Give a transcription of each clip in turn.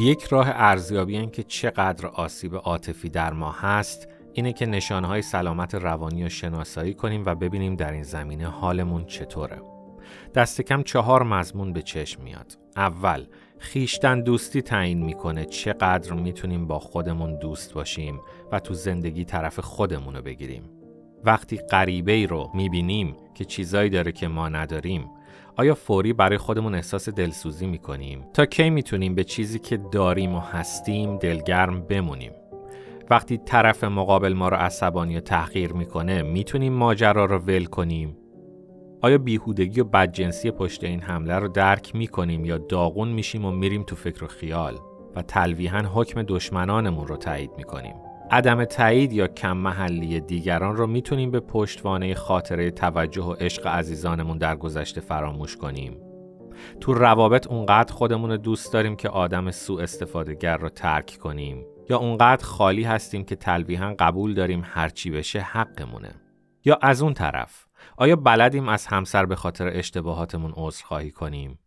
یک راه ارزیابی این که چقدر آسیب عاطفی در ما هست اینه که نشانهای سلامت روانی رو شناسایی کنیم و ببینیم در این زمینه حالمون چطوره. دست کم چهار مضمون به چشم میاد. اول خیشتن دوستی تعیین می‌کنه چقدر می‌تونیم با خودمون دوست باشیم و تو زندگی طرف خودمون رو بگیریم. وقتی غریبه رو می‌بینیم که چیزایی داره که ما نداریم آیا فوری برای خودمون احساس دلسوزی می‌کنیم؟ تا کی می‌تونیم به چیزی که داریم و هستیم دلگرم بمونیم؟ وقتی طرف مقابل ما رو عصبانی و تحقیر می‌کنه می‌تونیم ماجرا رو ول کنیم؟ آیا بیهودگی و بدجنسی پشت این حمله رو درک می‌کنیم یا داغون میشیم و میریم تو فکر و خیال و تلویحا حکم دشمنانمون رو تایید می‌کنیم؟ عدم تایید یا کم محلی دیگران رو می‌تونیم به پشتوانه خاطره توجه و عشق عزیزانمون در گذشته فراموش کنیم. تو روابط اونقدر خودمون رو دوست داریم که آدم سوء استفاده گر رو ترک کنیم یا اونقدر خالی هستیم که تلویحا قبول داریم هرچی بشه حقمونه. یا از اون طرف آیا بلدیم از همسر به خاطر اشتباهاتمون عذرخواهی کنیم؟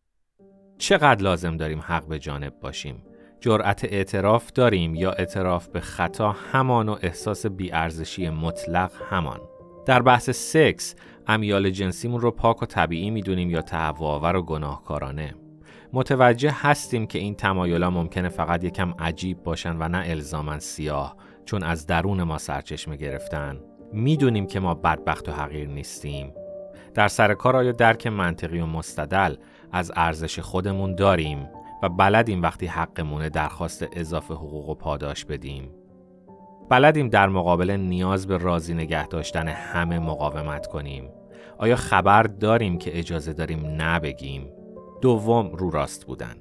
چقدر لازم داریم حق به جانب باشیم؟ جرأت اعتراف داریم یا اعتراف به خطا همان و احساس بیارزشی مطلق همان. در بحث سکس امیال جنسیمون رو پاک و طبیعی می‌دونیم یا تهوعآور و گناهکارانه. متوجه هستیم که این تمایلا ممکنه فقط یکم عجیب باشن و نه الزامن سیاه چون از درون ما سرچشمه گرفتن. می‌دونیم که ما بدبخت و حقیر نیستیم. در سر کار آیا درک منطقی و مستدل از ارزش خودمون داریم؟ و بلدیم وقتی حقمونه درخواست اضافه حقوق و پاداش بدیم. بلدیم در مقابل نیاز به راضی نگه داشتن همه مقاومت کنیم. آیا خبر داریم که اجازه داریم نبگیم؟ دوم رو راست بودن.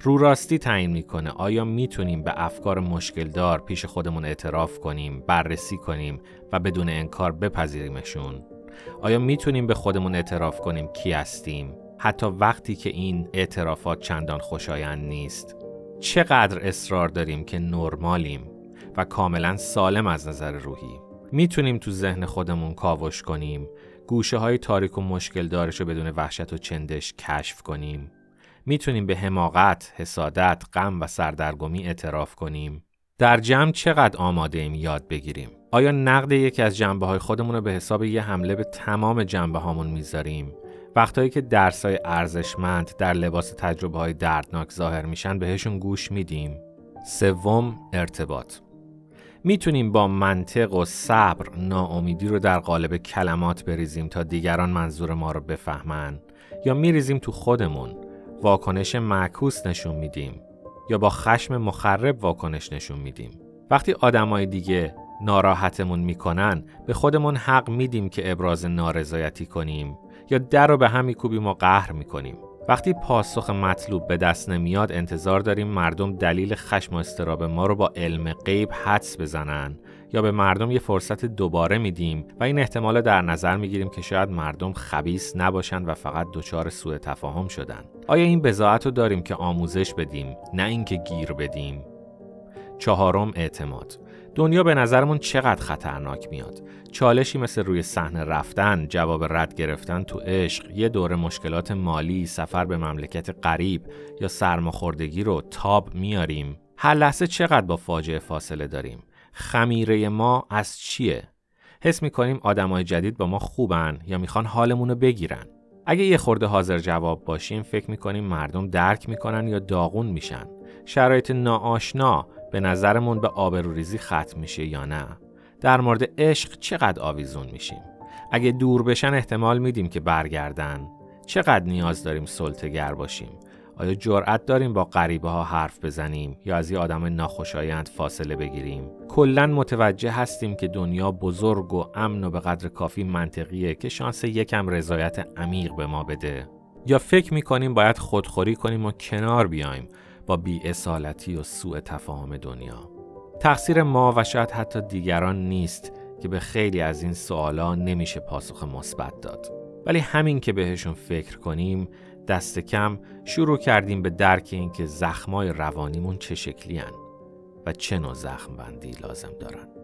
رو راستی تعیین می‌کنه آیا می‌تونیم به افکار مشکلدار پیش خودمون اعتراف کنیم، بررسی کنیم و بدون انکار بپذیریمشون؟ آیا می‌تونیم به خودمون اعتراف کنیم کی هستیم؟ حتی وقتی که این اعترافات چندان خوشایند نیست. چقدر اصرار داریم که نرمالیم و کاملا سالم از نظر روحی. می‌تونیم تو ذهن خودمون کاوش کنیم گوشه های تاریک و مشکل دارش رو بدون وحشت و چندش کشف کنیم. می‌تونیم به حماقت، حسادت، غم و سردرگمی اعتراف کنیم. در جمع چقدر آماده ایم یاد بگیریم؟ آیا نقد یکی از جنبه های خودمون رو به حساب یه حمله به تمام جنبه هامون می‌ذاریم؟ وقتایی که درسای ارزشمند در لباس تجربه های دردناک ظاهر میشن بهشون گوش میدیم. سوم ارتباط. می‌تونیم با منطق و صبر ناامیدی رو در قالب کلمات بریزیم تا دیگران منظور ما رو بفهمن. یا میریزیم تو خودمون. واکنش معکوس نشون میدیم. یا با خشم مخرب واکنش نشون میدیم. وقتی آدمای دیگه ناراحتمون می‌کنن به خودمون حق میدیم که ابراز نارضایتی کنیم. یا در رو به هم میکوبیم و قهر می‌کنیم. وقتی پاسخ مطلوب به دست نمیاد انتظار داریم مردم دلیل خشم و استراب ما رو با علم غیب حدس بزنن یا به مردم یه فرصت دوباره میدیم و این احتمال در نظر می‌گیریم که شاید مردم خبیس نباشن و فقط دچار سوء تفاهم شدن. آیا این بزاعت رو داریم که آموزش بدیم نه اینکه گیر بدیم؟ چهارم اعتماد. دنیا به نظرمون چقدر خطرناک میاد؟ چالشی مثل روی صحنه رفتن جواب رد گرفتن تو عشق یه دور مشکلات مالی سفر به مملکت غریب یا سرماخوردگی رو تاب میاریم. هر لحظه چقدر با فاجعه فاصله داریم؟ خمیره ما از چیه؟ حس می‌کنیم آدمای جدید با ما خوبن یا می‌خوان حالمون رو بگیرن؟ اگه یه خورده حاضر جواب باشیم فکر می‌کنیم مردم درک می‌کنن یا داغون میشن. شرایط ناآشنا به نظرمون به آبروریزی ختم میشه یا نه؟ در مورد عشق چقدر آویزون میشیم؟ اگه دور بشن احتمال میدیم که برگردن. چقدر نیاز داریم سلطگر باشیم؟ آیا جرأت داریم با غریبه ها حرف بزنیم یا از یه آدم ناخوشایند فاصله بگیریم؟ کلا متوجه هستیم که دنیا بزرگ و امن و به قدر کافی منطقیه که شانس یکم رضایت عمیق به ما بده. یا فکر می‌کنیم باید خودخوری کنیم و کنار بیایم با بیاصالتی و سوء تفاهم دنیا. تقصیر ما و شاید حتی دیگران نیست که به خیلی از این سوالا نمیشه پاسخ مثبت داد. ولی همین که بهشون فکر کنیم دست کم شروع کردیم به درک اینکه زخمای روانیمون چه شکلی هن و چه نوع زخم بندی لازم دارن.